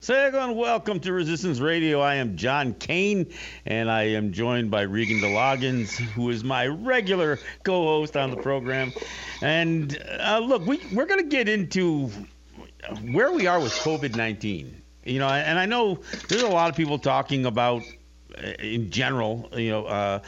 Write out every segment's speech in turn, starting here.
Second, welcome to Resistance Radio. I am John Kane, and I am joined by Regan DeLoggins, who is my regular co-host on the program. And uh, look, we, we're going to get into where we are with COVID-19. You know, and I know there's a lot of people talking about, uh, in general, you know, uh,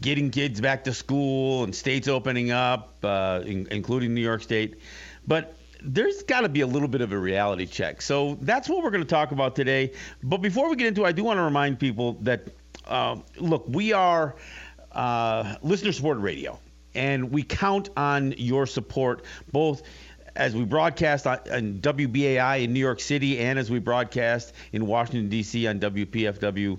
getting kids back to school and states opening up, uh, in, including New York State. But there's got to be a little bit of a reality check. So that's what we're going to talk about today. But before we get into it, I do want to remind people that, uh, look, we are uh, listener supported radio, and we count on your support both as we broadcast on, on, WBAI in New York City and as we broadcast in Washington, D.C. on WPFW.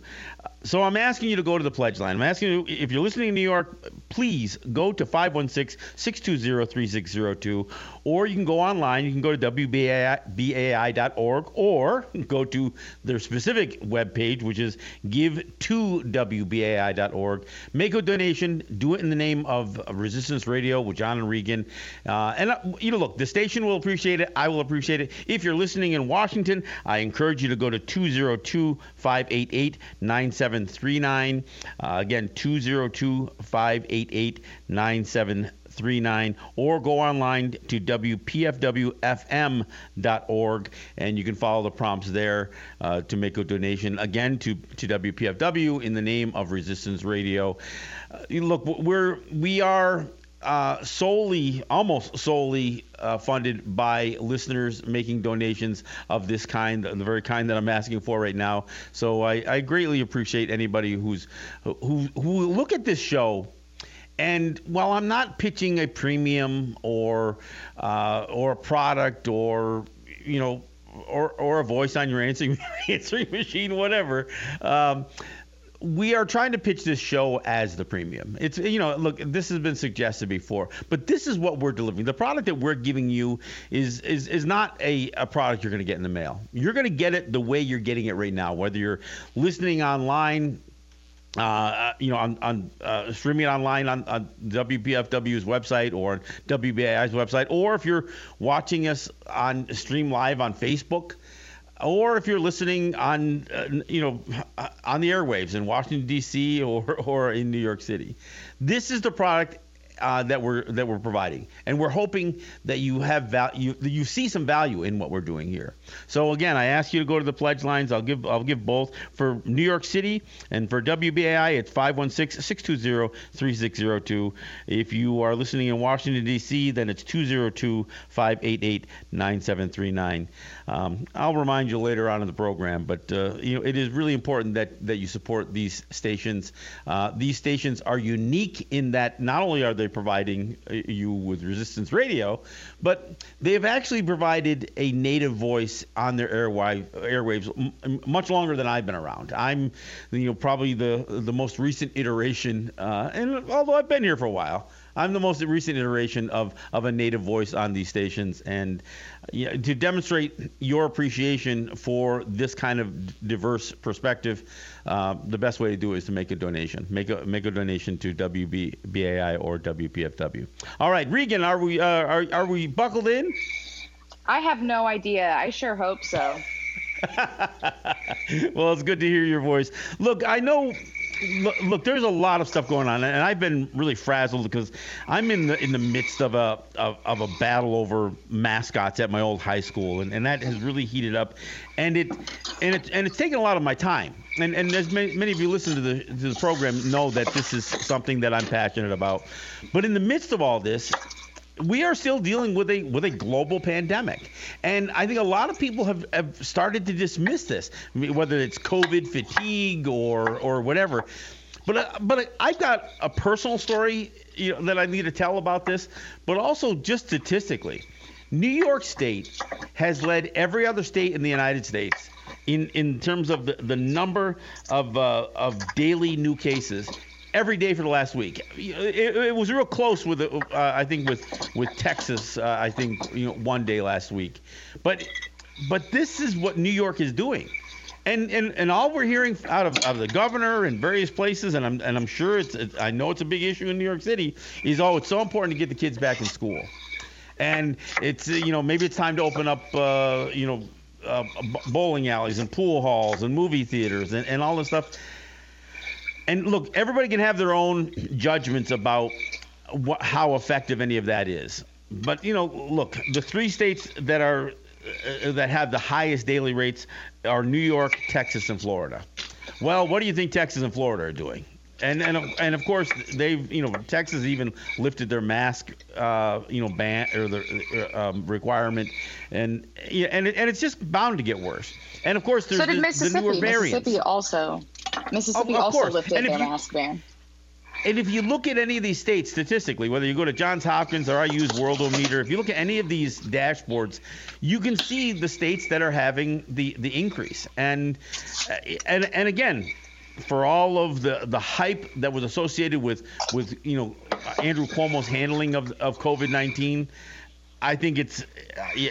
So I'm asking you to go to the pledge line. I'm asking you, if you're listening in New York, please go to 516 620 3602 or you can go online. You can go to WBAI.org or go to their specific webpage, which is give2WBAI.org. Make a donation. Do it in the name of Resistance Radio with John and Regan. Uh, and, uh, you know, look, the station will appreciate it. I will appreciate it. If you're listening in Washington, I encourage you to go to 202 588 9739. Uh, again, 202 588 9739. 39 or go online to WPFWFM.org and you can follow the prompts there uh, to make a donation again to, to WPFW in the name of Resistance Radio. Uh, look, we're we are uh, solely, almost solely uh, funded by listeners making donations of this kind, the very kind that I'm asking for right now. So I, I greatly appreciate anybody who's who who look at this show and while I'm not pitching a premium or uh, or a product or you know or or a voice on your answering answering machine, whatever. Um, we are trying to pitch this show as the premium. It's you know, look, this has been suggested before, but this is what we're delivering. The product that we're giving you is is is not a, a product you're going to get in the mail. You're going to get it the way you're getting it right now, whether you're listening online uh, you know, on, on uh, streaming online on, on, WPFW's website or WBAI's website, or if you're watching us on stream live on Facebook, or if you're listening on, uh, you know, on the airwaves in Washington D.C. or or in New York City. This is the product uh, that we're that we're providing, and we're hoping that you have value, you you see some value in what we're doing here. So again, I ask you to go to the pledge lines. I'll give I'll give both for New York City and for WBAI. It's 516-620-3602. If you are listening in Washington D.C., then it's 202-588-9739. Um, I'll remind you later on in the program, but uh, you know it is really important that that you support these stations. Uh, these stations are unique in that not only are they providing uh, you with Resistance Radio, but they have actually provided a native voice on their airwaves, much longer than I've been around. I'm, you know, probably the the most recent iteration, uh, and although I've been here for a while. I'm the most recent iteration of, of a native voice on these stations, and you know, to demonstrate your appreciation for this kind of diverse perspective, uh, the best way to do it is to make a donation. Make a make a donation to WBAI or WPFW. All right, Regan, are we uh, are are we buckled in? I have no idea. I sure hope so. well, it's good to hear your voice. Look, I know look, there's a lot of stuff going on, and I've been really frazzled because I'm in the in the midst of a of, of a battle over mascots at my old high school, and, and that has really heated up, and it and it and it's taken a lot of my time. And and as many, many of you listen to the to the program know that this is something that I'm passionate about. But in the midst of all this, we are still dealing with a with a global pandemic, and I think a lot of people have, have started to dismiss this, whether it's COVID fatigue or or whatever. But uh, but I've got a personal story you know, that I need to tell about this, but also just statistically, New York State has led every other state in the United States in in terms of the, the number of uh, of daily new cases every day for the last week. It, it was real close with, uh, I think, with with Texas. Uh, I think you know one day last week, but but this is what New York is doing. And, and, and all we're hearing out of, out of the governor and various places, and I'm, and I'm sure it's, I know it's a big issue in New York City, is oh, it's so important to get the kids back in school. And it's, you know, maybe it's time to open up, uh, you know, uh, bowling alleys and pool halls and movie theaters and, and all this stuff. And look, everybody can have their own judgments about what, how effective any of that is. But you know, look, the three states that are uh, that have the highest daily rates are New York, Texas, and Florida. Well, what do you think Texas and Florida are doing? And and and of course they've you know Texas even lifted their mask uh, you know ban or the uh, um, requirement and yeah, and it, and it's just bound to get worse. And of course there's so did the, Mississippi. the. Mississippi also Mississippi Of- of also course. lifted And their you- mask ban. And if you look at any of these states statistically, whether you go to Johns Hopkins or I use Worldometer, if you look at any of these dashboards, you can see the states that are having the the increase. And and and again, for all of the the hype that was associated with with you know Andrew Cuomo's handling of of COVID-19, I think it's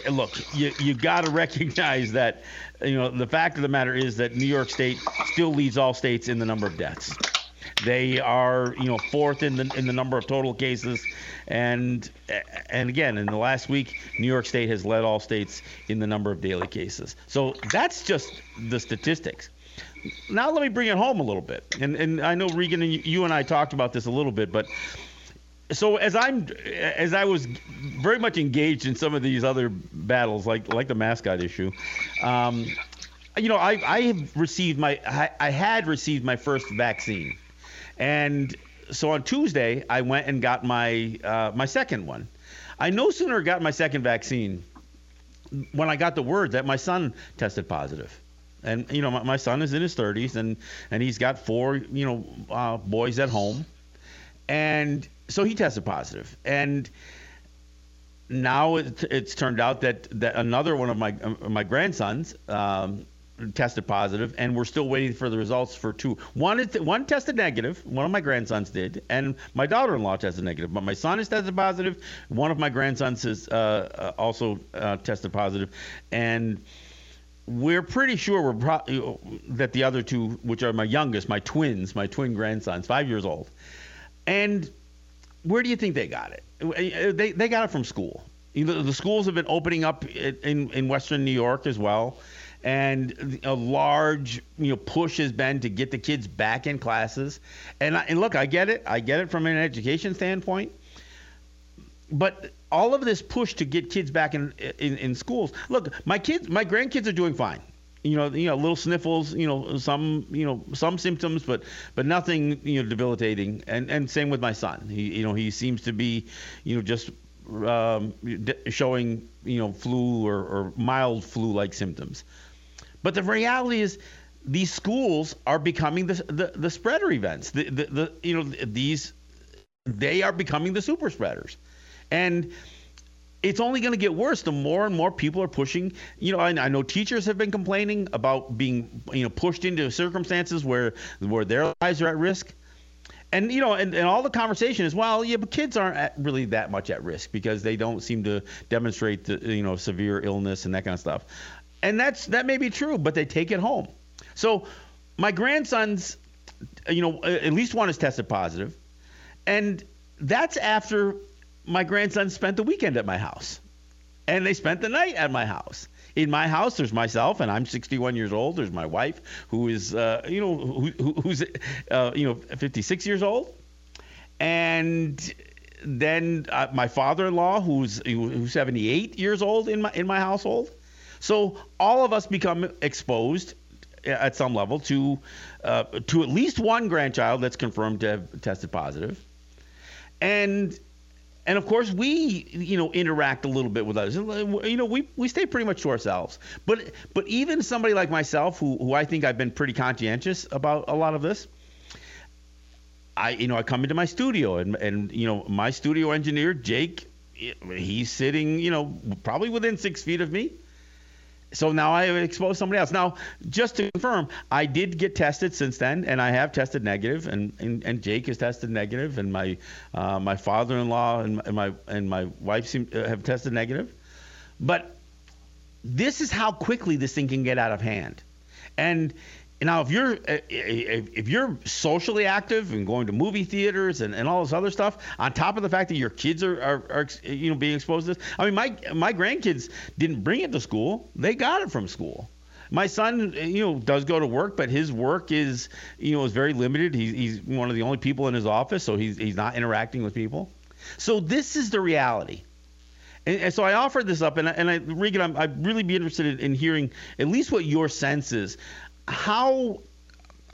look, you you got to recognize that you know the fact of the matter is that New York State still leads all states in the number of deaths. They are, you know, fourth in the in the number of total cases, and and again, in the last week, New York State has led all states in the number of daily cases. So that's just the statistics. Now let me bring it home a little bit, and and I know Regan and you, and I talked about this a little bit, but so as I'm as I was very much engaged in some of these other battles, like like the mascot issue, um, you know, I I have received my I, I had received my first vaccine, and so on Tuesday I went and got my uh, my second one. I no sooner got my second vaccine when I got the word that my son tested positive. And you know, my, my son is in his 30s, and and he's got four you know uh, boys at home, and so he tested positive. And now it, it's turned out that that another one of my uh, my grandsons um, tested positive, and we're still waiting for the results for two. One is one tested negative. One of my grandsons did, and my daughter-in-law tested negative. But my son is tested positive. One of my grandsons is uh, uh, also uh, tested positive, and we're pretty sure we're pro- that the other two, which are my youngest, my twins, my twin grandsons, five years old, and where do you think they got it? Uh, uh, they, they got it from school. The schools have been opening up in, in Western New York as well. And a large you know push has been to get the kids back in classes. And, I, and look, I get it. I get it from an education standpoint. But all of this push to get kids back in, in, in schools. Look, my kids, my grandkids are doing fine you know, you know, little sniffles, you know, some, you know, some symptoms, but but nothing, you know, debilitating. And and same with my son. He, you know, he seems to be, you know, just um, showing, you know, flu or, or mild flu-like symptoms. But the reality is, these schools are becoming the the, the spreader events. The, the the you know these they are becoming the super spreaders, and it's only going to get worse the more and more people are pushing. You know, I, I, know teachers have been complaining about being, you know, pushed into circumstances where where their lives are at risk. And you know, and, and all the conversation is, well, yeah, but kids aren't at, really that much at risk because they don't seem to demonstrate, the, you know, severe illness and that kind of stuff. And that's that may be true, but they take it home. So my grandsons, you know, at least one is tested positive, and that's after my grandson spent the weekend at my house. And they spent the night at my house. In my house, there's myself, and I'm 61 years old. There's my wife, who is, uh, you know, who, who's, uh, you know, 56 years old, and then uh, my father-in-law, who's who's 78 years old in my in my household. So all of us become exposed at some level to uh, to at least one grandchild that's confirmed to have tested positive, and and of course, we, you know, interact a little bit with others. You know, we, we stay pretty much to ourselves. But but even somebody like myself, who who I think I've been pretty conscientious about a lot of this, I you know I come into my studio and and you know my studio engineer Jake, he's sitting you know probably within six feet of me. So now I exposed somebody else. Now, just to confirm, I did get tested since then, and I have tested negative, and, and, and Jake has tested negative, and my uh, my father-in-law and, and my and my wife seem, uh, have tested negative. But this is how quickly this thing can get out of hand, and now if you're eh, eh, eh, if you're socially active and going to movie theaters and, and all this other stuff on top of the fact that your kids are, are, are you know being exposed to this i mean my my grandkids didn't bring it to school. They got it from school. My son you know does go to work but his work is you know is very limited. He's, he's one of the only people in his office so he's, he's not interacting with people. So this is the reality. And, and, so I offered this up, and I, and I Regan, I'm, I'd really be interested in, in, hearing at least what your sense is how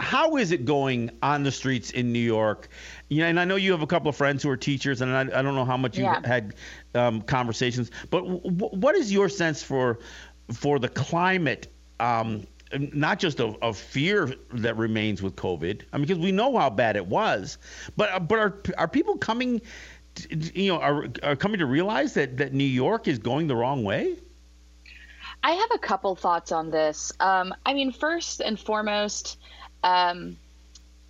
how is it going on the streets in New York? You know, and I know you have a couple of friends who are teachers, and I, I don't know how much you've yeah. had um, conversations, but w- what is your sense for for the climate? Um, not just of, of, fear that remains with COVID. I mean, because we know how bad it was, but but are are people coming, to, you know, are, are coming to realize that that New York is going the wrong way? I have a couple thoughts on this. Um, I mean, first and foremost, um,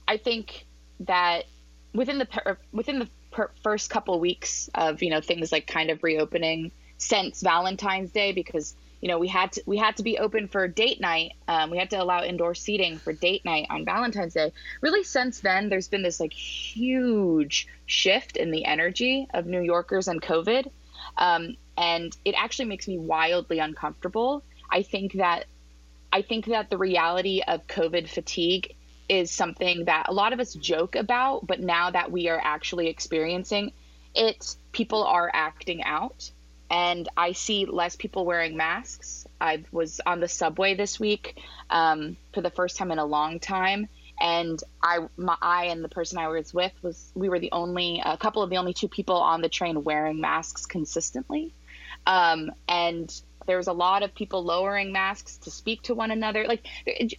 I think that within the per- within the per- first couple weeks of you know things like kind of reopening since Valentine's Day, because you know we had to we had to be open for date night. Um, we had to allow indoor seating for date night on Valentine's Day. Really, since then, there's been this like huge shift in the energy of New Yorkers and COVID. Um, and it actually makes me wildly uncomfortable. I think that I think that the reality of COVID fatigue is something that a lot of us joke about, but now that we are actually experiencing it, people are acting out. And I see less people wearing masks. I was on the subway this week um, for the first time in a long time, and I, my, I and the person I was with was we were the only a couple of the only two people on the train wearing masks consistently. Um, and there's a lot of people lowering masks to speak to one another. Like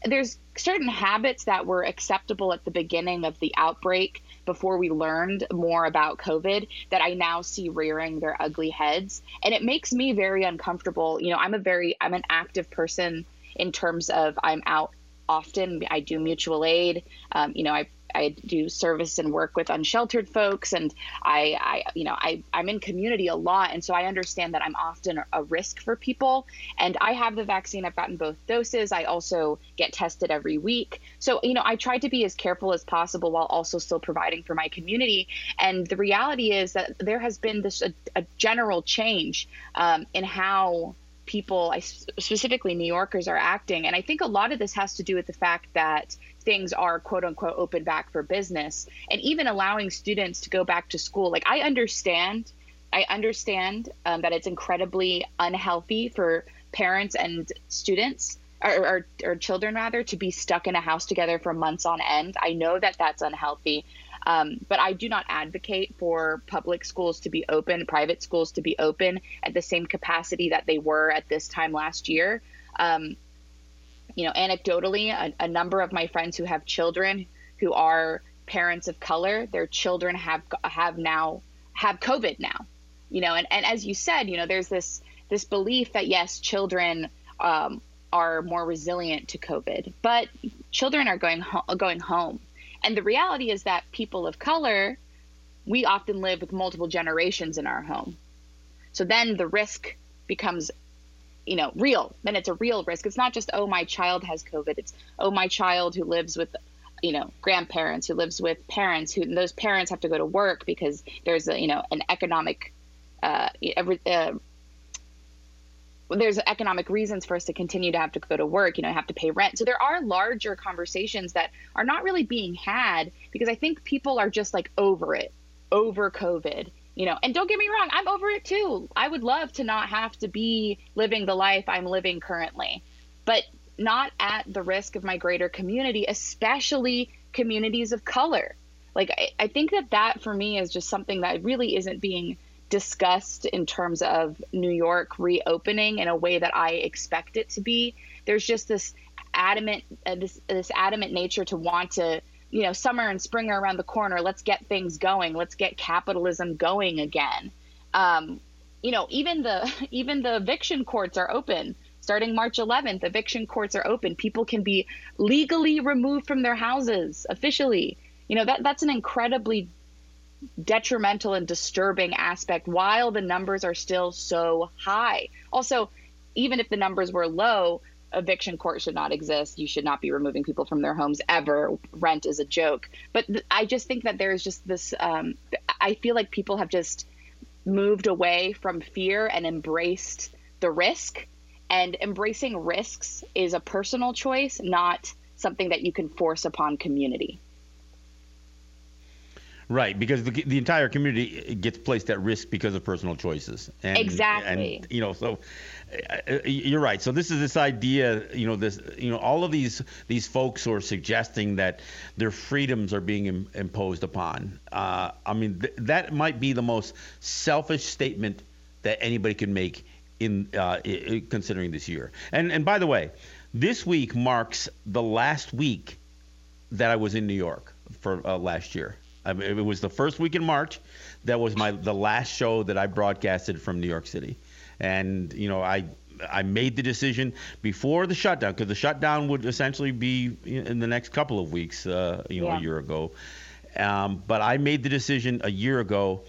there's certain habits that were acceptable at the beginning of the outbreak before we learned more about COVID that I now see rearing their ugly heads. And it makes me very uncomfortable. You know, I'm a very, I'm an active person in terms of I'm out often. I do mutual aid. Um, you know, I I do service and work with unsheltered folks, and I, I you know, I I'm in community a lot, and so I understand that I'm often a risk for people. And I have the vaccine; I've gotten both doses. I also get tested every week, so you know, I try to be as careful as possible while also still providing for my community. And the reality is that there has been this a, a general change um, in how people, specifically New Yorkers, are acting. And I think a lot of this has to do with the fact that things are quote unquote open back for business and even allowing students to go back to school. Like, I understand. I understand um, that it's incredibly unhealthy for parents and students or, or, or, children rather to be stuck in a house together for months on end. I know that that's unhealthy. Um, but I do not advocate for public schools to be open, private schools to be open at the same capacity that they were at this time last year. Um, you know, anecdotally, a, a number of my friends who have children who are parents of color, their children have have now have COVID now. You know, and, and as you said, you know, there's this this belief that yes, children um, are more resilient to COVID, but children are going ho- going home and the reality is that people of color, we often live with multiple generations in our home. So then the risk becomes, you know, real. Then it's a real risk. It's not just, oh, my child has COVID. It's, oh, my child who lives with, you know, grandparents, who lives with parents, who those parents have to go to work because there's a, you know, an economic, uh, every, uh, there's economic reasons for us to continue to have to go to work, you know, have to pay rent. So there are larger conversations that are not really being had because I think people are just like over it, over COVID, you know. And don't get me wrong, I'm over it too. I would love to not have to be living the life I'm living currently, but not at the risk of my greater community, especially communities of color. Like, I, I think that that for me is just something that really isn't being discussed in terms of New York reopening in a way that I expect it to be. There's just this adamant uh, this this adamant nature to want to you know summer and spring are around the corner. Let's get things going. Let's get capitalism going again. Um, you know, even the even the eviction courts are open. Starting March 11th, eviction courts are open. People can be legally removed from their houses officially. You know that that's an incredibly detrimental and disturbing aspect while the numbers are still so high. Also, even if the numbers were low, eviction court should not exist. You should not be removing people from their homes ever. Rent is a joke. But th- I just think that there's just this. Um, I feel like people have just moved away from fear and embraced the risk. And embracing risks is a personal choice, not something that you can force upon community. Right, because the, the entire community gets placed at risk because of personal choices. And, exactly. And you know, so uh, you're right. So this is this idea, you know, this, you know, all of these these folks who are suggesting that their freedoms are being Im- imposed upon. Uh, I mean, th- that might be the most selfish statement that anybody can make in uh, I- considering this year. And and by the way, this week marks the last week that I was in New York for uh, last year. I mean, it was the first week in March. That was my the last show that I broadcasted from New York City, and you know I I made the decision before the shutdown because the shutdown would essentially be in the next couple of weeks, uh, you know, yeah. a year ago. Um, but I made the decision a year ago,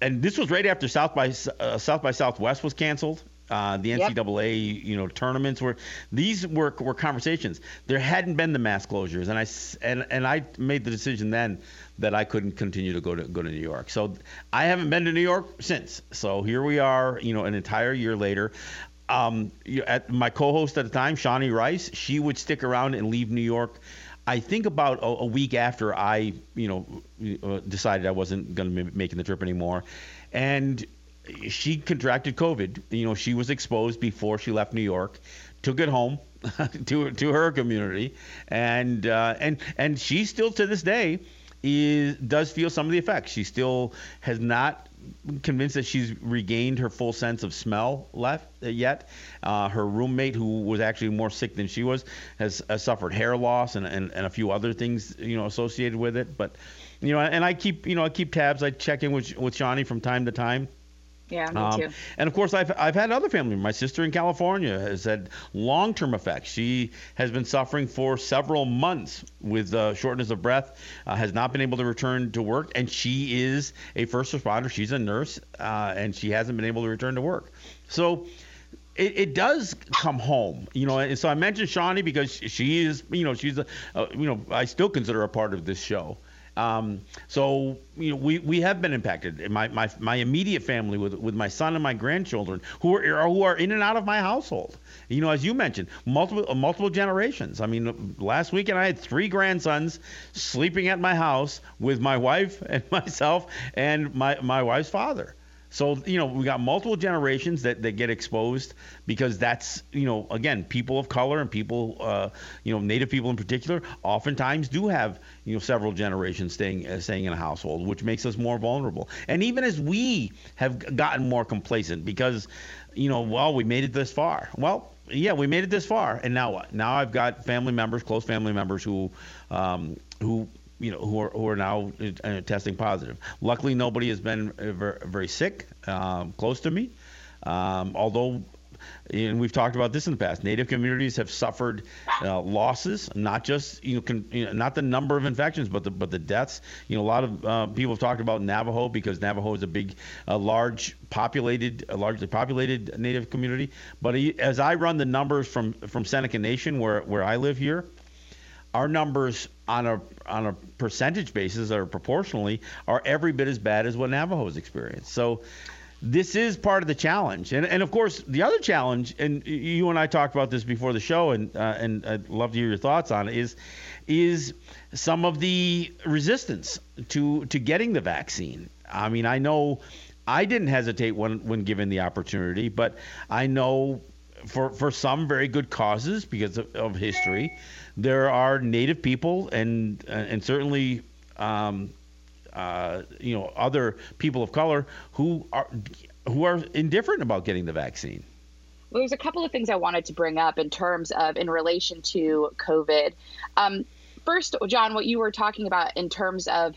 and this was right after South by uh, South by Southwest was canceled, uh, the NCAA, yep. you know, tournaments were these were were conversations. There hadn't been the mass closures, and I and and I made the decision then that I couldn't continue to go to go to New York. So I haven't been to New York since. So here we are, you know, an entire year later. Um, at my co-host at the time, Shawnee Rice, she would stick around and leave New York. I think about a, a week after I, you know, uh, decided I wasn't going to be making the trip anymore, and she contracted COVID. You know, she was exposed before she left New York, took it home to to her community, and uh, and and she still to this day is does feel some of the effects. She still has not convinced that she's regained her full sense of smell left uh, yet. Uh, her roommate, who was actually more sick than she was, has, has suffered hair loss and, and, and a few other things you know associated with it. But you know, and I keep you know I keep tabs. I check in with with Shawnee from time to time yeah, me um, too. And of course, I've I've had other family. My sister in California has had long-term effects. She has been suffering for several months with uh, shortness of breath, uh, has not been able to return to work, and she is a first responder. She's a nurse, uh, and she hasn't been able to return to work. So. It, it, does come home, you know. And so I mentioned Shawnee because she is, you know, she's a, uh, you know, I still consider her a part of this show. Um, so you know, we, we have been impacted. My, my my immediate family with with my son and my grandchildren who are who are in and out of my household. You know, as you mentioned, multiple uh, multiple generations. I mean, last weekend I had three grandsons sleeping at my house with my wife and myself and my my wife's father. So, you know, we got multiple generations that, that get exposed because that's, you know, again, people of color and people, uh, you know, Native people in particular, oftentimes do have, you know, several generations staying uh, staying in a household, which makes us more vulnerable. And even as we have gotten more complacent because, you know, well, we made it this far. Well, yeah, we made it this far, and now what? Now I've got family members, close family members who, um, who you know, who are, who are now uh, testing positive. Luckily, nobody has been very, very sick um, close to me. Um, although, and we've talked about this in the past, Native communities have suffered uh, losses, not just you know, con, you know, not the number of infections, but the but the deaths. You know, a lot of uh, people have talked about Navajo because Navajo is a big, a large populated, a largely populated Native community. But as I run the numbers from from Seneca Nation, where where I live here our numbers on a on a percentage basis or proportionally are every bit as bad as what Navajo's experienced. So this is part of the challenge, and and of course the other challenge, and you and I talked about this before the show, and uh, and I'd love to hear your thoughts on it. Is is some of the resistance to to getting the vaccine? I mean, I know I didn't hesitate when when given the opportunity, but I know for for some very good causes because of, of history there are Native people and and certainly um, uh, you know other people of color who are who are indifferent about getting the vaccine. Well, there's a couple of things I wanted to bring up in terms of in relation to COVID. Um, first, John, what you were talking about in terms of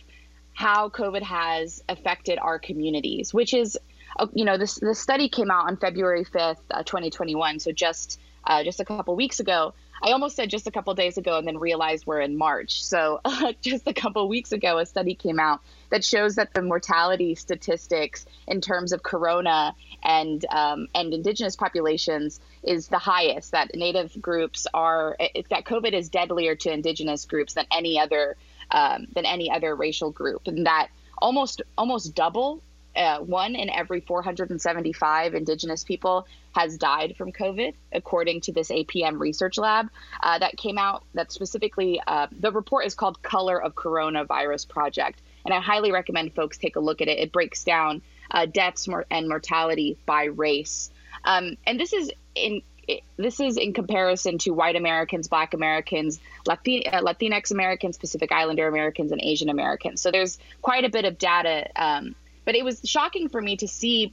how COVID has affected our communities, which is, uh, you know, this the study came out on February 5th, uh, 2021, so just uh, just a couple weeks ago. I almost said just a couple days ago and then realized we're in March. So uh, just a couple weeks ago, a study came out that shows that the mortality statistics in terms of corona and um, and indigenous populations is the highest. That native groups are that COVID is deadlier to indigenous groups than any other um, than any other racial group, and that almost almost double uh, one in every 475 indigenous people has died from COVID, according to this APM research lab uh, that came out. That specifically, uh, the report is called "Color of Coronavirus Project," and I highly recommend folks take a look at it. It breaks down uh, deaths and mortality by race, um, and this is in this is in comparison to white Americans, Black Americans, uh, Latinx Americans, Pacific Islander Americans, and Asian Americans. So there's quite a bit of data um, but it was shocking for me to see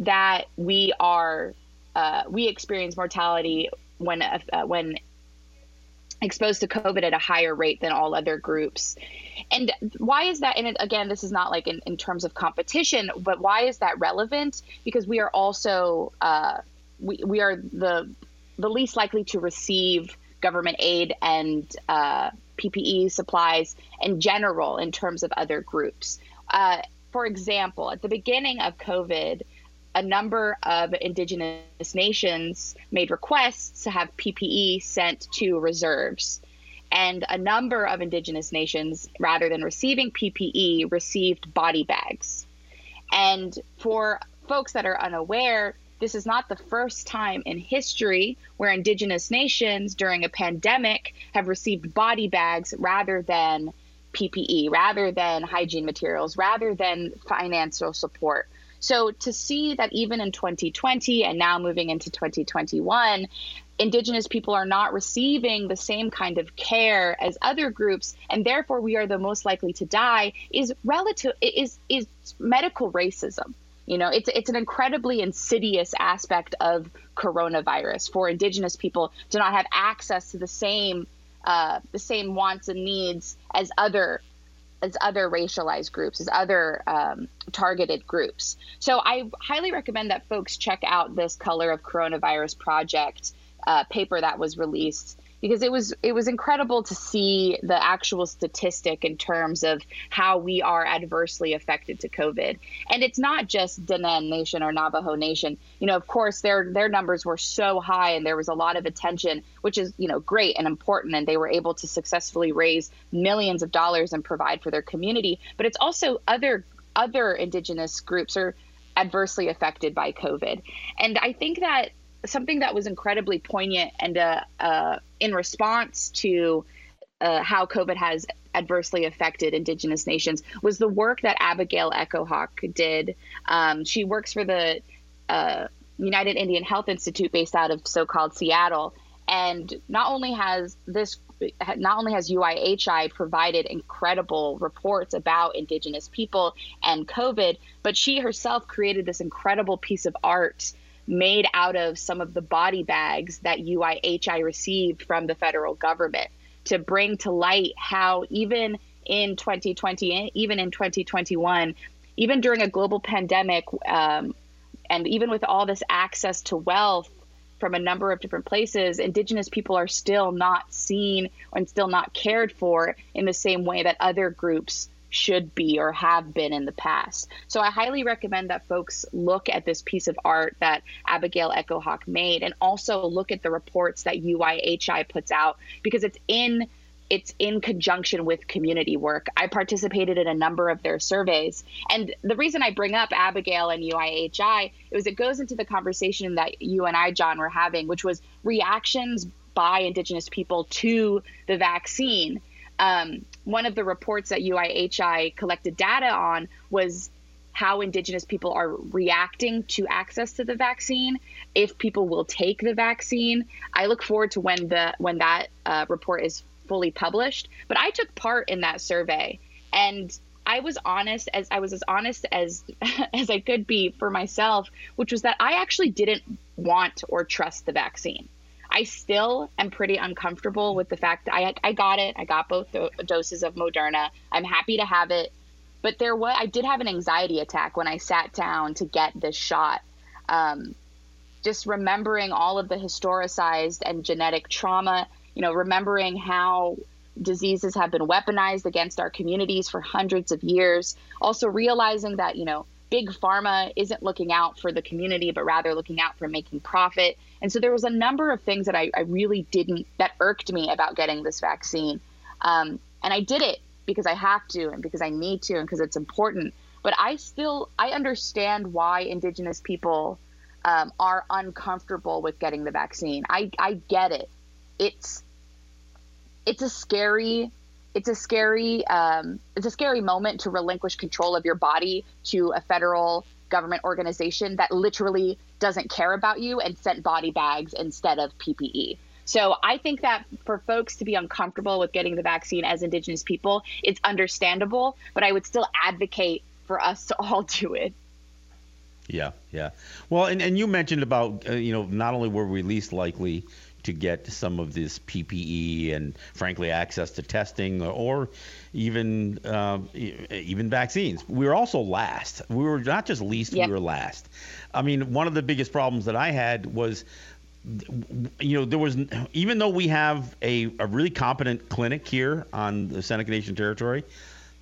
that we are uh, we experience mortality when uh, when exposed to COVID at a higher rate than all other groups. And why is that? And again, this is not like in, in terms of competition, but why is that relevant? Because we are also uh, we, we are the the least likely to receive government aid and uh, PPE supplies in general in terms of other groups. Uh, for example, at the beginning of COVID, a number of indigenous nations made requests to have PPE sent to reserves. And a number of indigenous nations, rather than receiving PPE, received body bags. And for folks that are unaware, this is not the first time in history where indigenous nations during a pandemic have received body bags rather than PPE rather than hygiene materials, rather than financial support. So to see that even in 2020 and now moving into 2021, indigenous people are not receiving the same kind of care as other groups and therefore we are the most likely to die is relative is is medical racism you know it's it's an incredibly insidious aspect of coronavirus for indigenous people to not have access to the same uh, the same wants and needs as other as other racialized groups, as other um, targeted groups. So I highly recommend that folks check out this Color of Coronavirus Project uh, paper that was released because it was it was incredible to see the actual statistic in terms of how we are adversely affected to COVID. And it's not just Diné Nation or Navajo Nation. You know, of course, their their numbers were so high, and there was a lot of attention, which is you know great and important, and they were able to successfully raise millions of dollars and provide for their community. But it's also other other indigenous groups are adversely affected by COVID, and I think that something that was incredibly poignant and uh, uh, in response to uh, how COVID has adversely affected Indigenous nations was the work that Abigail Echo-Hawk did. Um, she works for the uh, United Indian Health Institute based out of so-called Seattle, and not only has this not only has UIHI provided incredible reports about Indigenous people and COVID, but she herself created this incredible piece of art made out of some of the body bags that UIHI received from the federal government to bring to light how even in 2020, even in 2021, even during a global pandemic, um, and even with all this access to wealth from a number of different places, Indigenous people are still not seen and still not cared for in the same way that other groups should be or have been in the past. So I highly recommend that folks look at this piece of art that Abigail Echo-Hawk made and also look at the reports that UIHI puts out because it's in it's in conjunction with community work. I participated in a number of their surveys. And the reason I bring up Abigail and UIHI is it goes into the conversation that you and I, John, were having, which was reactions by Indigenous people to the vaccine. Um, one of the reports that UIHI collected data on was how indigenous people are reacting to access to the vaccine if people will take the vaccine. I look forward to when the when that uh, report is fully published but i took part in that survey. And i was honest as i was as honest as as i could be for myself which was that i actually didn't want or trust the vaccine I still am pretty uncomfortable with the fact that I I got it. I got both doses of Moderna. I'm happy to have it, but there was I did have an anxiety attack when I sat down to get this shot. Um, just remembering all of the historicized and genetic trauma, you know, remembering how diseases have been weaponized against our communities for hundreds of years. Also realizing that, you know, big pharma isn't looking out for the community, but rather looking out for making profit. And so there was a number of things that I, I really didn't, that irked me about getting this vaccine. Um, and I did it because I have to and because I need to and because it's important. But I still, I understand why Indigenous people um, are uncomfortable with getting the vaccine. I, I get it. It's, it's a scary it's a scary um, it's a scary moment to relinquish control of your body to a federal government organization that literally doesn't care about you and sent body bags instead of PPE. So I think that for folks to be uncomfortable with getting the vaccine as Indigenous people, it's understandable, but I would still advocate for us to all do it. Yeah, yeah. Well, and, and you mentioned about, uh, you know, not only were we least likely to get some of this PPE and, frankly, access to testing or even uh, even vaccines. We were also last. We were not just least, yep. we were last. I mean, one of the biggest problems that I had was you know, there was even though we have a, a really competent clinic here on the Seneca Nation territory,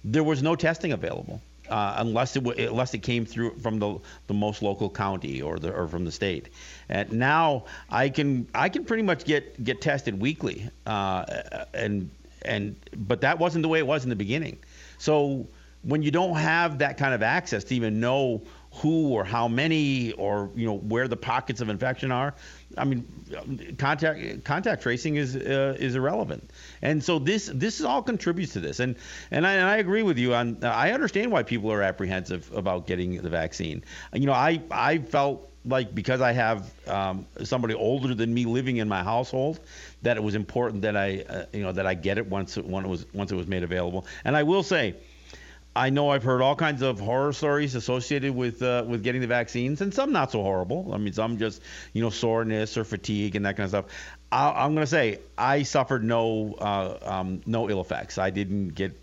there was no testing available uh, unless it unless it came through from the the most local county or the or from the state. And now I can I can pretty much get get tested weekly, uh, and and but that wasn't the way it was in the beginning. So when you don't have that kind of access to even know who or how many or you know where the pockets of infection are. I mean, contact contact tracing is uh, is irrelevant, and so this this all contributes to this. And and I, and I agree with you on. I understand why people are apprehensive about getting the vaccine. You know, I I felt like because I have um, somebody older than me living in my household, that it was important that I uh, you know that I get it once when it was once it was made available. And I will say I know I've heard all kinds of horror stories associated with uh, with getting the vaccines, and some not so horrible. I mean, some just you know soreness or fatigue and that kind of stuff. I, am to say I suffered no uh, um, no ill effects. I didn't get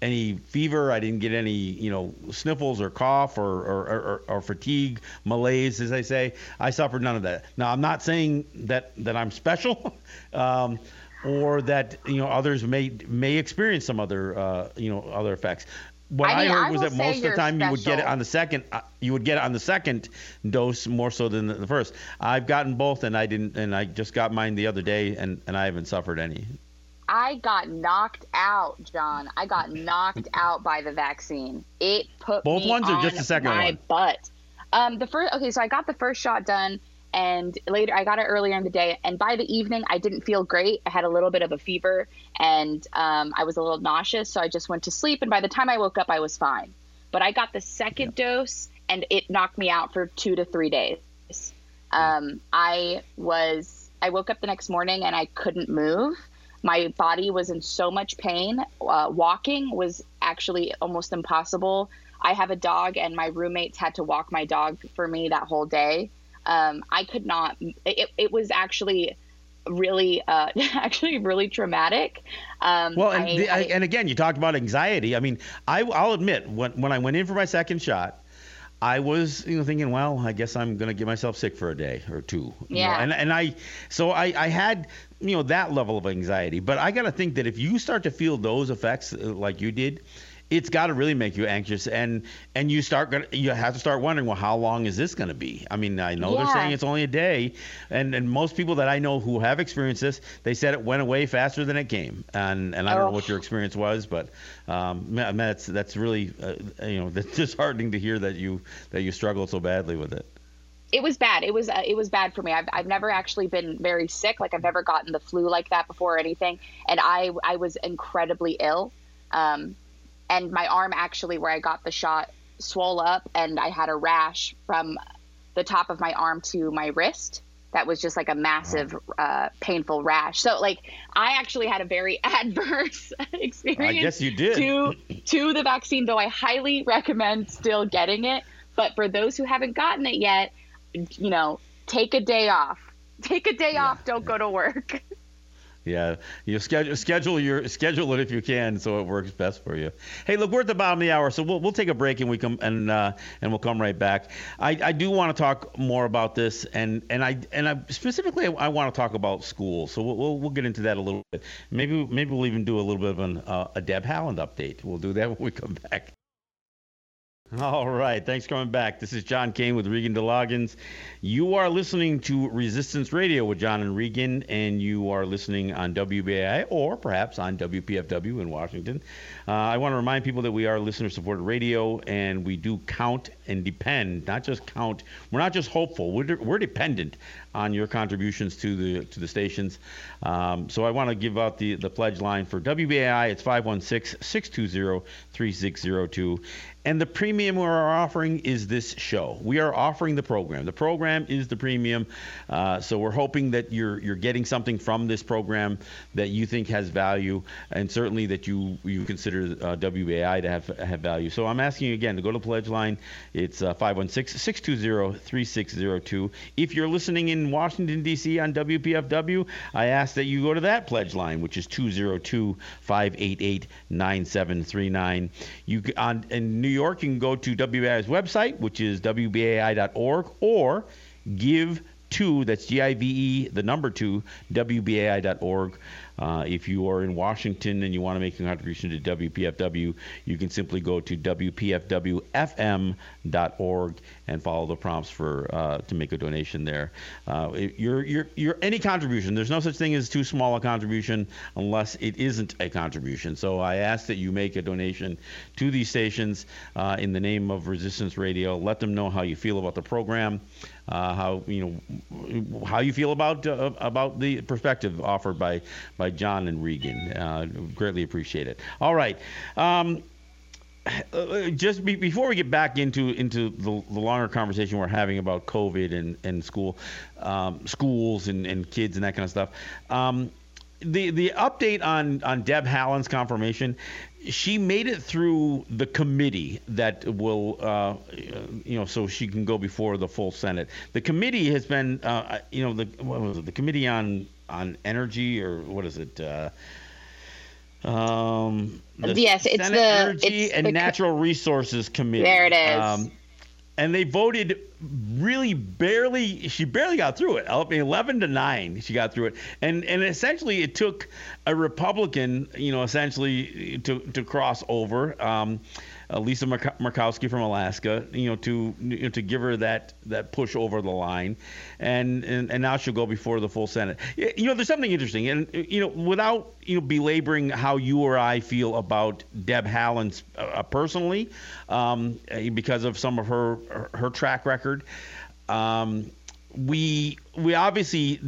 any fever. I didn't get any you know sniffles or cough or or, or, or fatigue, malaise, as they say. I suffered none of that. Now I'm not saying that that I'm special. um, or that you know others may may experience some other uh, you know other effects what I, mean, I heard I was that most of the time special. you would get it on the second. Uh, you would get it on the second dose more so than the, the, first. I've gotten both, and I didn't, and I just got mine the other day, and and I haven't suffered any. I got knocked out, John. I got knocked out by the vaccine. It put both ones or just the second my one. butt. Um, the first. Okay, so I got the first shot done and later I got it earlier in the day. And by the evening, I didn't feel great. I had a little bit of a fever and um, I was a little nauseous. So I just went to sleep. And by the time I woke up, I was fine. But I got the second dose and it knocked me out for two to three days. Um, I was, I woke up the next morning and I couldn't move. My body was in so much pain. Uh, walking was actually almost impossible. I have a dog, and my roommates had to walk my dog for me that whole day um, I could not. It, it was actually really uh, actually really traumatic. Um, well, and, I, the, I, and again, you talked about anxiety. I mean, I, will admit when when I went in for my second shot. I was, you know, thinking, well, I guess I'm gonna get myself sick for a day or two. Yeah. Know? And and I, so I, I had, you know, that level of anxiety. But I gotta think that if you start to feel those effects uh, like you did, it's got to really make you anxious and and you start gonna you have to start wondering well how long is this going to be i mean i know yeah. they're saying it's only a day and and most people that i know who have experienced this they said it went away faster than it came and and i don't oh. know what your experience was but um that's that's really uh, you know that's disheartening to hear that you that you struggled so badly with it it was bad. It was uh, it was bad for me. I've, I've never actually been very sick. Like I've never gotten the flu like that before or anything. And I I was incredibly ill. Um, and my arm actually where I got the shot swole up and I had a rash from the top of my arm to my wrist that was just like a massive uh, painful rash. So like i actually had a very adverse experience i guess you did. to to the vaccine though i highly recommend still getting it. But for those who haven't gotten it yet you know take a day off. Take a day yeah, off. Don't go to work Yeah, you schedule schedule your schedule it if you can, so it works best for you. Hey, look, we're at the bottom of the hour, so we'll, we'll take a break and we come and uh, and we'll come right back. I, I do want to talk more about this, and and I and I specifically I want to talk about schools. So we'll, we'll, we'll get into that a little bit. Maybe maybe we'll even do a little bit of an, uh, a Deb Haaland update. We'll do that when we come back. All right. Thanks for coming back. This is John Kane with Regan DeLoggins. You are listening to Resistance Radio with John and Regan, and you are listening on WBAI or perhaps on WPFW in Washington. Uh, I want to remind people that we are listener supported radio, and we do count and depend, not just count. We're not just hopeful, we're, de- we're dependent on your contributions to the to the stations. Um, so I want to give out the, the pledge line for WBAI. It's 516 620 3602. And the premium we're offering is this show. We are offering the program. The program is the premium. Uh, so we're hoping that you're you're getting something from this program that you think has value, and certainly that you you consider uh, WBAI to have have value. So I'm asking you again to go to the pledge line. It's 516-620-3602. Uh, if you're listening in Washington D.C. on WPFW, I ask that you go to that pledge line, which is 202-588-9739. You on in New York, you can go to WBAI's website, which is wbai.org, or give to that's G-I-V-E, the number two, WBAI.org. Uh, if you are in Washington and you want to make a contribution to WPFW, you can simply go to WPFWFM.org and follow the prompts for uh, to make a donation there. Uh, you're, you're, you're, any contribution, there's no such thing as too small a contribution unless it isn't a contribution. So I ask that you make a donation to these stations uh, in the name of Resistance Radio. Let them know how you feel about the program uh, how you know how you feel about uh, about the perspective offered by by John and Regan. Uh, greatly appreciate it. All right. Um, uh, just be, before we get back into into the, the, longer conversation we're having about COVID and, and school um, schools and, and kids and that kind of stuff, um, the the update on on Deb Haaland's confirmation she made it through the committee that will, uh, you know, so she can go before the full Senate. The committee has been, uh, you know, the what was it? The committee on on energy or what is it? Uh, um, yes, it's the Energy it's and the Natural Resources Committee. There it is. Um, and they voted really barely she barely got through it. 11 to 9 she got through it. And and essentially it took a republican you know essentially to to cross over. Um, uh, Lisa Murkowski from Alaska, you know, to you know, to give her that that push over the line, and, and and now she'll go before the full Senate. You know, there's something interesting, and you know, without you know belaboring how you or I feel about Deb Haaland uh, personally, um, because of some of her her, her track record. Um, we we obviously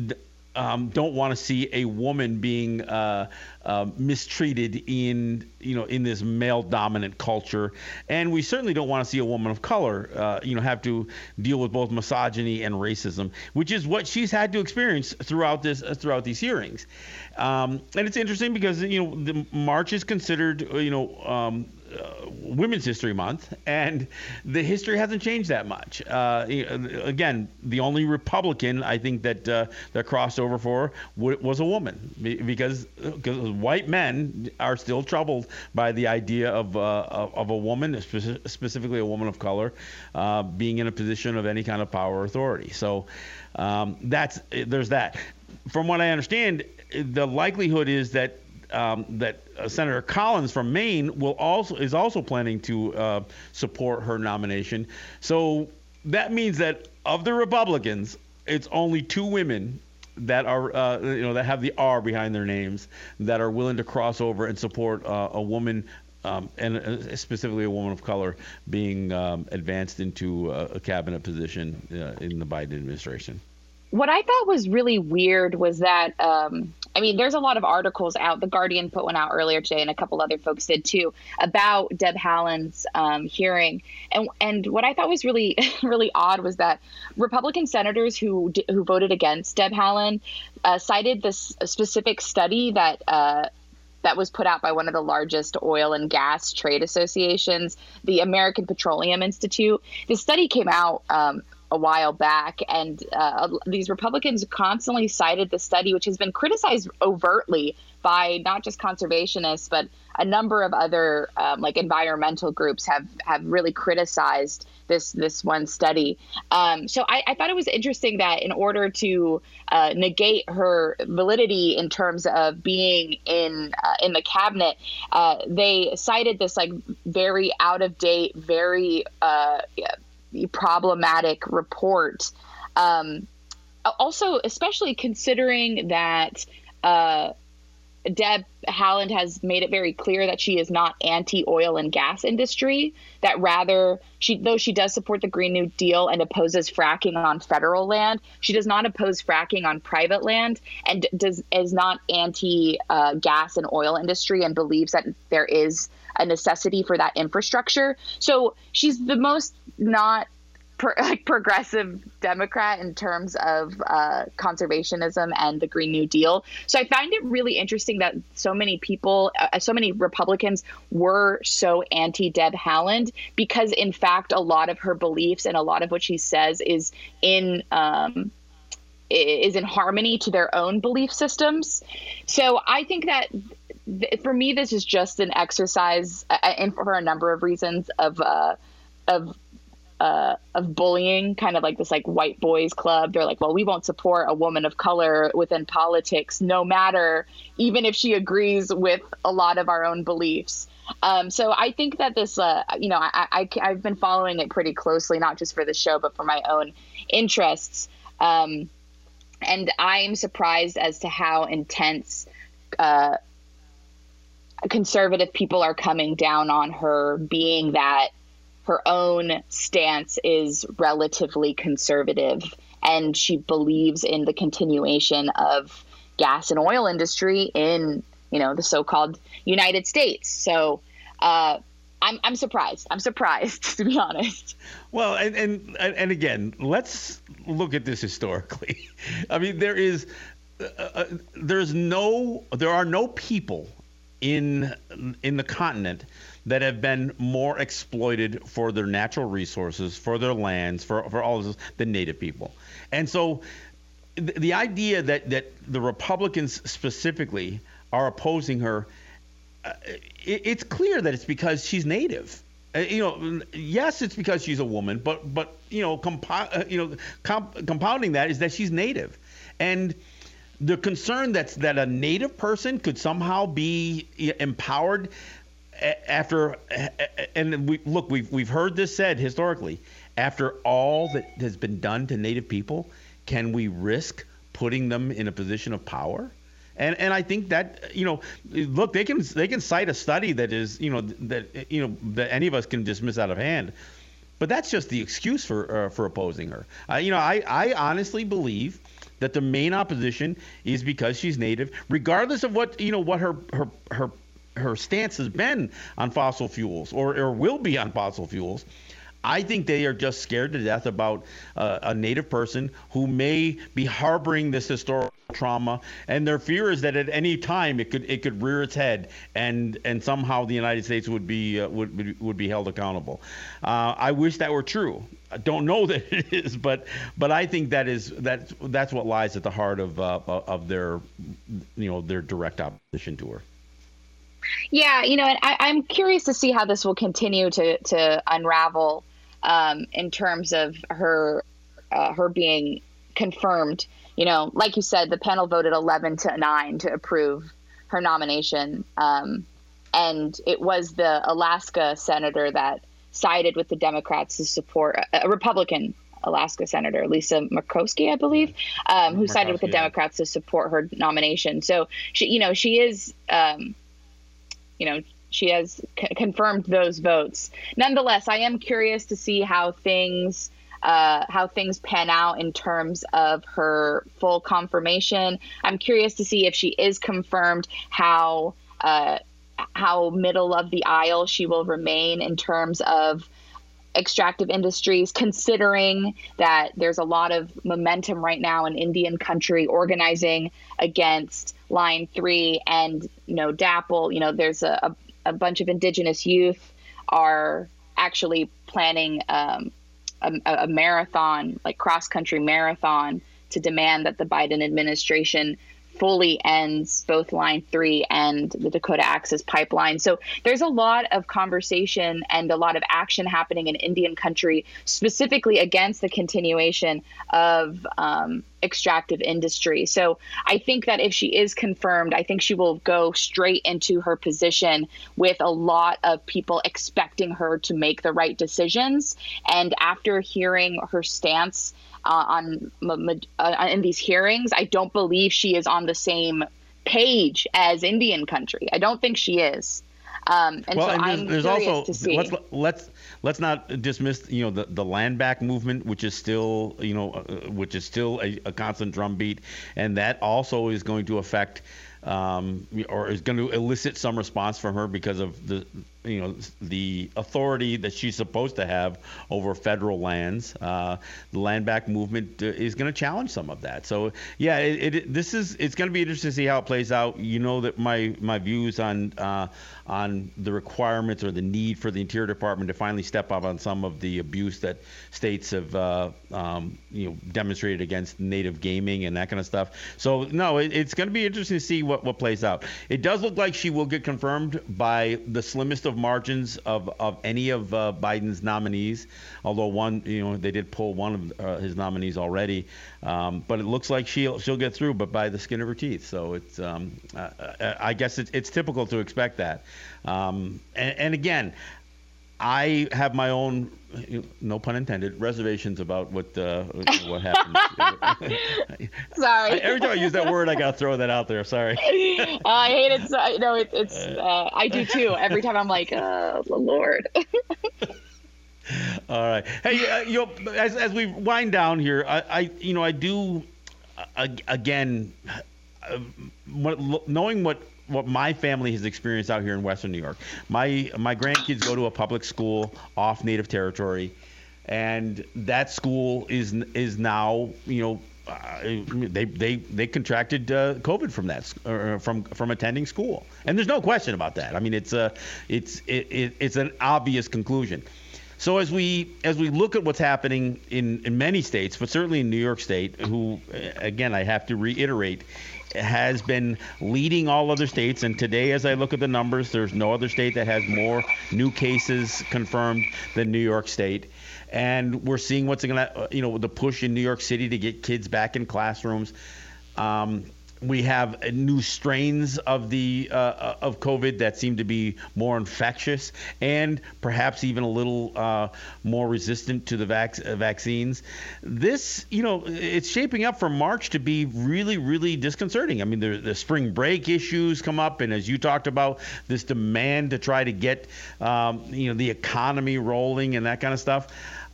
um, don't want to see a woman being uh, uh, mistreated in you know in this male dominant culture, and we certainly don't want to see a woman of color uh, you know have to deal with both misogyny and racism, which is what she's had to experience throughout this uh, throughout these hearings. Um, and it's interesting because you know the March is considered you know um, uh, Women's History Month, and the history hasn't changed that much. Uh, again, the only Republican I think that uh, that crossed over for was a woman, because because white men are still troubled by the idea of uh, of a woman, specifically a woman of color, uh, being in a position of any kind of power or authority. So um, that's there's that. From what I understand, the likelihood is that um, that uh, Senator Collins from Maine will also is also planning to uh, support her nomination. So that means that of the Republicans, it's only two women that are uh, you know that have the R behind their names that are willing to cross over and support uh, a woman. Um, and uh, specifically a woman of color being um, advanced into a, a cabinet position uh, in the Biden administration what I thought was really weird was that um, I mean, there's a lot of articles out. The Guardian put one out earlier today, and a couple other folks did too, about Deb Haaland's um, hearing. And and what I thought was really really odd was that Republican senators who who voted against Deb Haaland uh, cited this specific study that. Uh, that was put out by one of the largest oil and gas trade associations, the American Petroleum Institute. The study came out um, a while back, and uh, these Republicans constantly cited the study, which has been criticized overtly by not just conservationists, but a number of other um, like environmental groups have have really criticized this this one study. Um, so I, I, thought it was interesting that in order to uh, negate her validity in terms of being in uh, in the cabinet, uh, they cited this like very out of date, very problematic report. Um, also, especially considering that uh, Deb Haaland has made it very clear that she is not anti oil and gas industry, that rather she though she does support the Green New Deal and opposes fracking on federal land, she does not oppose fracking on private land and does is not anti uh, gas and oil industry and believes that there is a necessity for that infrastructure. So she's the most not pro- like progressive Democrat in terms of uh, conservationism and the Green New Deal. So I find it really interesting that so many people, uh, so many Republicans were so anti Deb Haaland because, in fact, a lot of her beliefs and a lot of what she says is in. Um, is in harmony to their own belief systems. So I think that for me, this is just an exercise, uh, and for a number of reasons, of uh, of uh, of bullying, kind of like this like white boys club. They're like, well, we won't support a woman of color within politics, no matter even if she agrees with a lot of our own beliefs. Um, so I think that this, uh, you know, I, I, have been following it pretty closely, not just for the show, but for my own interests. Um, and I'm surprised as to how intense uh, conservative people are coming down on her being that her own stance is relatively conservative and she believes in the continuation of gas and oil industry in you know the so-called United States. So uh, I'm I'm surprised. I'm surprised to be honest. Well, and and and again, let's look at this historically. I mean, there is uh, uh, there's no there are no people in in the continent that have been more exploited for their natural resources, for their lands, for, for all of this than Native people. And so the, the idea that, that the Republicans specifically are opposing her, uh, it, it's clear that it's because she's Native. Uh, you know, yes, it's because she's a woman, but but you know, compo- uh, you know, comp- compounding that is that she's Native, and the concern that's that a Native person could somehow be empowered after and we look we've we've heard this said historically after all that has been done to native people can we risk putting them in a position of power? And and I think that you know look they can they can cite a study that is you know that you know that any of us can dismiss out of hand. But that's just the excuse for uh, for opposing her. Uh, you know I I honestly believe that the main opposition is because she's native regardless of what you know what her her her her stance has been on fossil fuels or, or will be on fossil fuels. I think they are just scared to death about uh, a native person who may be harboring this historical trauma, and their fear is that at any time it could it could rear its head, and and somehow the United States would be uh, would would be held accountable. Uh, I wish that were true. I don't know that it is, but but I think that is that that's what lies at the heart of uh, of their you know their direct opposition to her. Yeah, you know, I, am curious to see how this will continue to to unravel um, in terms of her uh, her being confirmed. You know, like you said, the panel voted 11 to nine to approve her nomination, um, and it was the Alaska senator that sided with the Democrats to support a, Republican Alaska Senator Lisa Murkowski, I believe, um, who sided with the Democrats to support her nomination. So she, you know, she is um, you know, she has c- confirmed those votes. Nonetheless, I am curious to see how things uh, how things pan out in terms of her full confirmation. I'm curious to see if she is confirmed how uh, how middle of the aisle she will remain in terms of extractive industries, considering that there's a lot of momentum right now in Indian country organizing against Line 3 and, you know, DAPL. You know, there's a, a, a bunch of indigenous youth are actually planning um, a, a marathon, like cross country marathon, to demand that the Biden administration fully ends both Line 3 and the Dakota Access Pipeline. So there's a lot of conversation and a lot of action happening in Indian country, specifically against the continuation of um, extractive industry. So I think that if she is confirmed, I think she will go straight into her position with a lot of people expecting her to make the right decisions. And after hearing her stance, uh, on uh, in these hearings, I don't believe she is on the same page as Indian country. I don't think she is. Um, and well, so and there's, I'm there's also, to see. Let's, let's let's not dismiss you know the, the land back movement, which is still you know uh, which is still a, a constant drumbeat, and that also is going to affect um, or is going to elicit some response from her because of the you know the authority that she's supposed to have over federal lands. Uh, the land back movement uh, is going to challenge some of that. So yeah, it, it, this is it's going to be interesting to see how it plays out. You know that my my views on uh, on the requirements or the need for the Interior Department to finally step up on some of the abuse that states have uh, um, you know demonstrated against native gaming and that kind of stuff. So no, it, it's going to be interesting to see what what plays out. It does look like she will get confirmed by the slimmest of margins of, of any of uh, Biden's nominees, although one, you know, they did pull one of uh, his nominees already. Um, but it looks like she'll she'll get through, but by the skin of her teeth. So it's, um, uh, I guess it's, it's typical to expect that. Um, and, and again, I have my own, no pun intended, reservations about what uh, what happens. Sorry. Every time I use that word, I gotta throw that out there. Sorry. uh, I hate it. So, no, it, it's uh, I do too. Every time I'm like, oh, the Lord. All right. Hey, uh, you know, as as we wind down here, I, I you know I do uh, again, uh, knowing what what my family has experienced out here in Western New York. My my grandkids go to a public school off Native territory, and that school is is now you know. Uh, they they they contracted uh, COVID from that uh, from from attending school, and there's no question about that. I mean, it's a it's it, it, it's an obvious conclusion. So as we as we look at what's happening in, in many states, but certainly in New York State, who again I have to reiterate has been leading all other states. And today, as I look at the numbers, there's no other state that has more new cases confirmed than New York State. And we're seeing what's going to, you know, the push in New York City to get kids back in classrooms. Um, we have new strains of the uh, of COVID that seem to be more infectious and perhaps even a little uh, more resistant to the vac- uh, vaccines. This, you know, it's shaping up for March to be really, really disconcerting. I mean, the, the spring break issues come up, and as you talked about, this demand to try to get, um, you know, the economy rolling and that kind of stuff.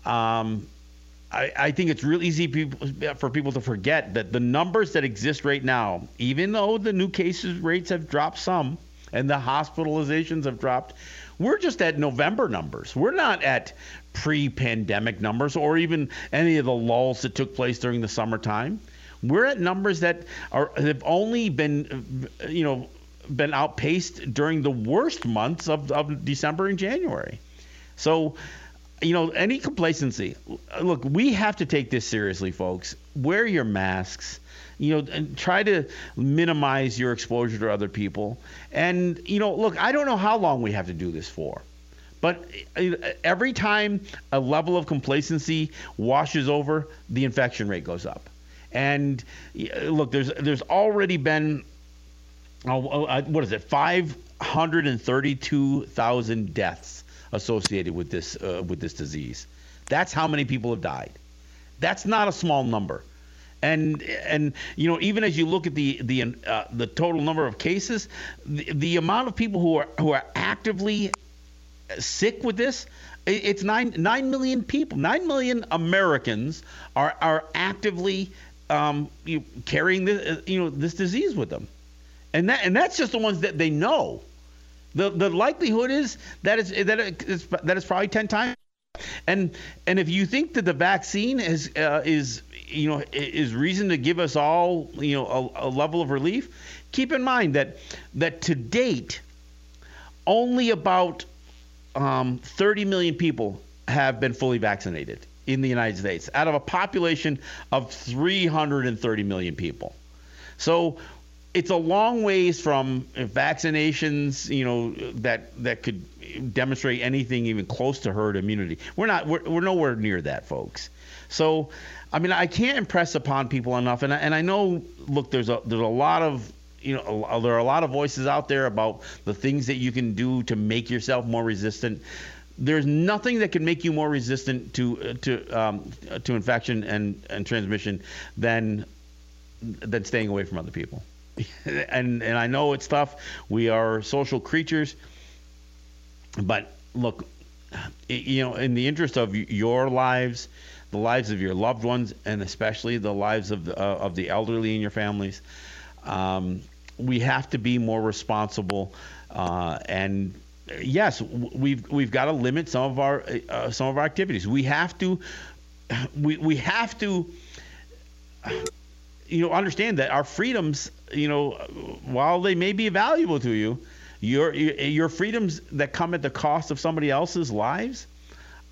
Um, I, I think it's real easy people, for people to forget that the numbers that exist right now, even though the new cases rates have dropped some and the hospitalizations have dropped, we're just at November numbers. We're not at pre-pandemic numbers or even any of the lulls that took place during the summertime. We're at numbers that are have only been, you know, been outpaced during the worst months of, of December and January. So you know, any complacency. Look, we have to take this seriously, folks. Wear your masks. You know, and try to minimize your exposure to other people. And you know, look, I don't know how long we have to do this for. But uh, every time a level of complacency washes over, the infection rate goes up. And look, there's there's already been oh, uh, what is it? 532,000 deaths associated with this uh, with this disease. That's how many people have died. That's not a small number. And and you know even as you look at the the uh, the total number of cases, the, the amount of people who are who are actively sick with this, it's nine nine million people. Nine million Americans are are actively um, you carrying this uh, you know this disease with them, and that and that's just the ones that they know. The the likelihood is that it's that it's that it's probably ten times. And and if you think that the vaccine is uh, is you know is reason to give us all you know a, a level of relief, keep in mind that that to date, only about um, 30 million people have been fully vaccinated in the United States out of a population of 330 million people. So it's a long ways from vaccinations, you know, that that could demonstrate anything even close to herd immunity. We're not. We're, we're nowhere near that, folks. So, I mean, I can't impress upon people enough, and I, and I know. Look, there's a there's a lot of you know there are a lot of voices out there about the things that you can do to make yourself more resistant. There's nothing that can make you more resistant to to um, to infection and, and transmission than than staying away from other people. and and I know it's tough. We are social creatures, but look, you know, in the interest of your lives, the lives of your loved ones, and especially the lives of the, uh, of the elderly in your families, um, we have to be more responsible. Uh, and yes, we've we've got to limit some of our uh, some of our activities. We have to we we have to you know understand that our freedoms you know while they may be valuable to you your your freedoms that come at the cost of somebody else's lives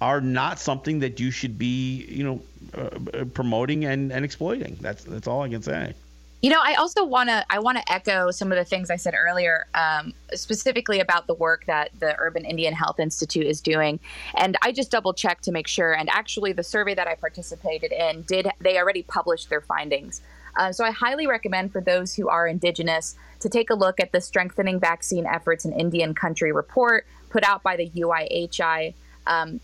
are not something that you should be you know uh, promoting and, and exploiting that's that's all i can say you know, I also want to I want to echo some of the things I said earlier, um, specifically about the work that the Urban Indian Health Institute is doing. And I just double checked to make sure. And actually, the survey that I participated in did they already published their findings. Uh, so I highly recommend for those who are Indigenous to take a look at the Strengthening Vaccine Efforts in Indian Country report put out by the UIHI. Um,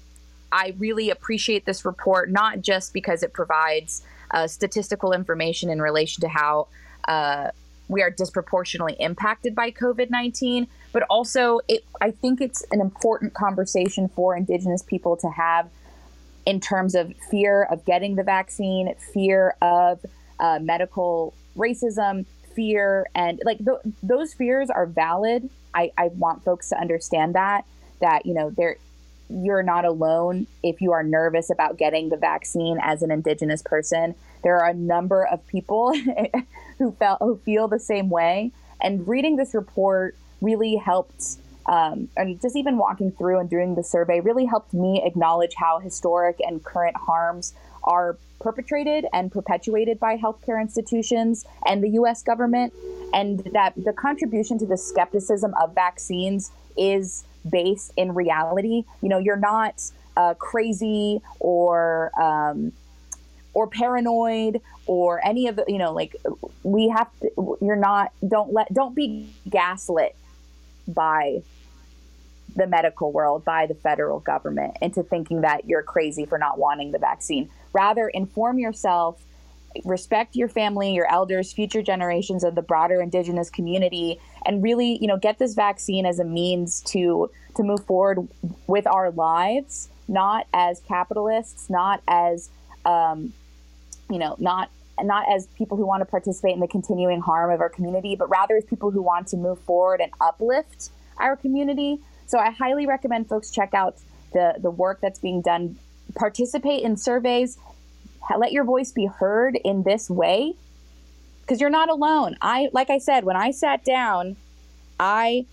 I really appreciate this report, not just because it provides uh, statistical information in relation to how uh, we are disproportionately impacted by COVID 19, but also it, I think it's an important conversation for Indigenous people to have in terms of fear of getting the vaccine, fear of uh, medical racism, fear, and like th- those fears are valid. I, I want folks to understand that that you know there you're not alone if you are nervous about getting the vaccine as an indigenous person. There are a number of people who felt who feel the same way, and reading this report really helped. Um, and just even walking through and doing the survey really helped me acknowledge how historic and current harms are perpetrated and perpetuated by healthcare institutions and the US government, and that the contribution to the skepticism of vaccines is based in reality. You know, you're not uh, crazy or um, or paranoid or any of the you know like we have to you're not don't let don't be gaslit by the medical world by the federal government into thinking that you're crazy for not wanting the vaccine Rather, inform yourself, respect your family, your elders, future generations of the broader indigenous community, and really, you know, get this vaccine as a means to to move forward with our lives, not as capitalists, not as um, you know, not not as people who want to participate in the continuing harm of our community, but rather as people who want to move forward and uplift our community. So I highly recommend folks check out the the work that's being done participate in surveys, let your voice be heard in this way because you're not alone. I like I said when I sat down, I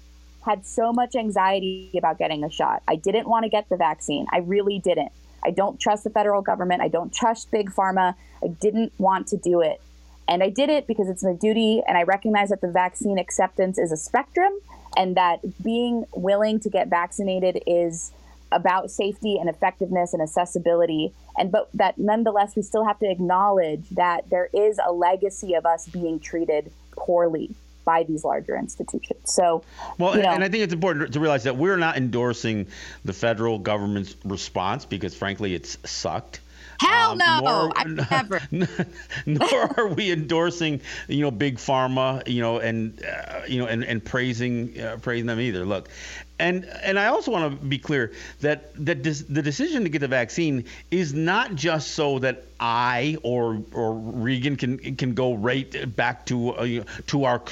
had so much anxiety about getting a shot. I didn't want to get the vaccine. I really didn't. I don't trust the federal government. I don't trust big pharma. I didn't want to do it. And I did it because it's my duty and I recognize that the vaccine acceptance is a spectrum and that being willing to get vaccinated is about safety and effectiveness and accessibility and but that nonetheless we still have to acknowledge that there is a legacy of us being treated poorly by these larger institutions. So, well, you know, and I think it's important to realize that we're not endorsing the federal government's response because, frankly, it's sucked. Hell um, no, nor, I never. nor are we endorsing, you know, big pharma, you know, and uh, you know, and, and praising uh, praising them either. Look, and and I also want to be clear that that this, the decision to get the vaccine is not just so that I or or Regan can can go right back to uh, to our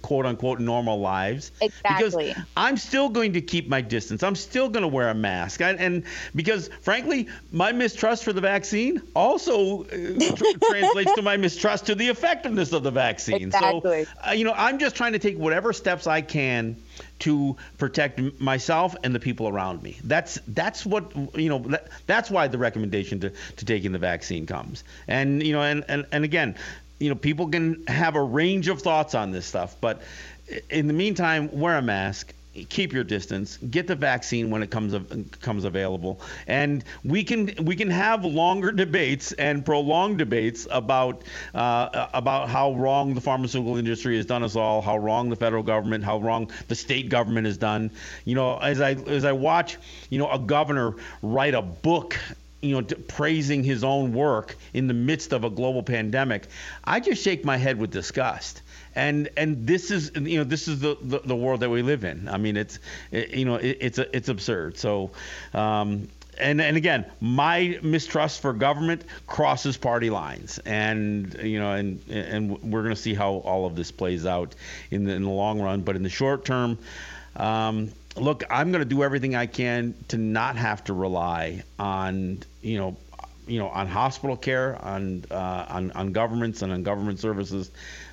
quote unquote normal lives. Exactly. Because I'm still going to keep my distance. I'm still going to wear a mask. I, and because frankly, my mistrust for the vaccine vaccine also uh, tr- translates to my mistrust to the effectiveness of the vaccine. Exactly. So, uh, you know, I'm just trying to take whatever steps I can to protect myself and the people around me. That's that's what you know. That, that's why the recommendation to, to taking the vaccine comes. And you know, and, and and again, you know, people can have a range of thoughts on this stuff, but in the meantime, wear a mask keep your distance, get the vaccine when it comes comes available, and we can we can have longer debates and prolonged debates about uh, about how wrong the pharmaceutical industry has done us all, how wrong the federal government, how wrong the state government has done. You know, as I as I watch, you know, a governor write a book you know, praising his own work in the midst of a global pandemic, I just shake my head with disgust and and this is you know this is the, the, the world that we live in. I mean, it's it, you know it, it's a, it's absurd. So. Um, and, and again, my mistrust for government crosses party lines, and you know, and and we're going to see how all of this plays out in the in the long run. But in the short term, um, look, I'm going to do everything I can to not have to rely on you know you know on hospital care, on uh, on on governments and on government services.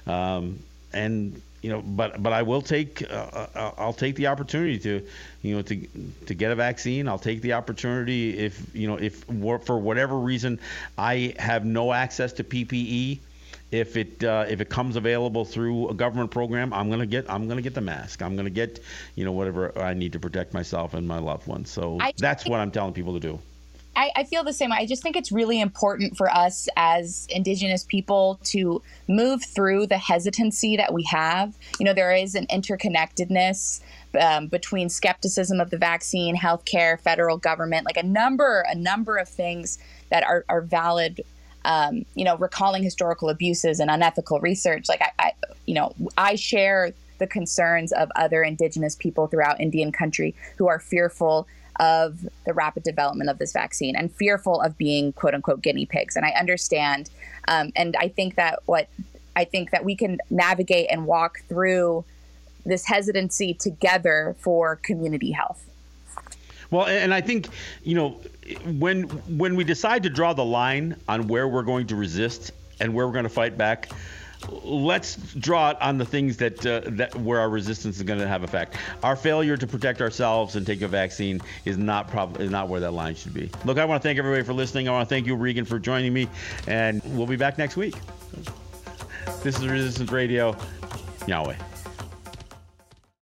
Um, and you know, but but I will take uh, uh, uh, I'll take the opportunity to, you know, to to get a vaccine. I'll take the opportunity if you know if for whatever reason I have no access to PPE. If it uh, if it comes available through a government program, I'm gonna get I'm gonna get the mask. I'm gonna get you know whatever I need to protect myself and my loved ones. So I that's what I'm telling people to do. I, I, feel the same way. I just think it's really important for us as Indigenous people to move through the hesitancy that we have. You know, there is an interconnectedness um, between skepticism of the vaccine, healthcare, federal government, like a number, a number of things that are, are valid. Um, you know, recalling historical abuses and unethical research. Like I, I, you know, I share the concerns of other Indigenous people throughout Indian country who are fearful of the rapid development of this vaccine and fearful of being quote unquote guinea pigs. And I understand. Um, and I think that what I think that we can navigate and walk through this hesitancy together for community health. Well, and I think you know when when we decide to draw the line on where we're going to resist and where we're going to fight back, let's draw it on the things that uh, that where our resistance is going to have effect. Our failure to protect ourselves and take a vaccine is not is not where that line should be. Look, I want to thank everybody for listening. I want to thank you, Regan, for joining me, and we'll be back next week. This is Resistance Radio. Yahweh.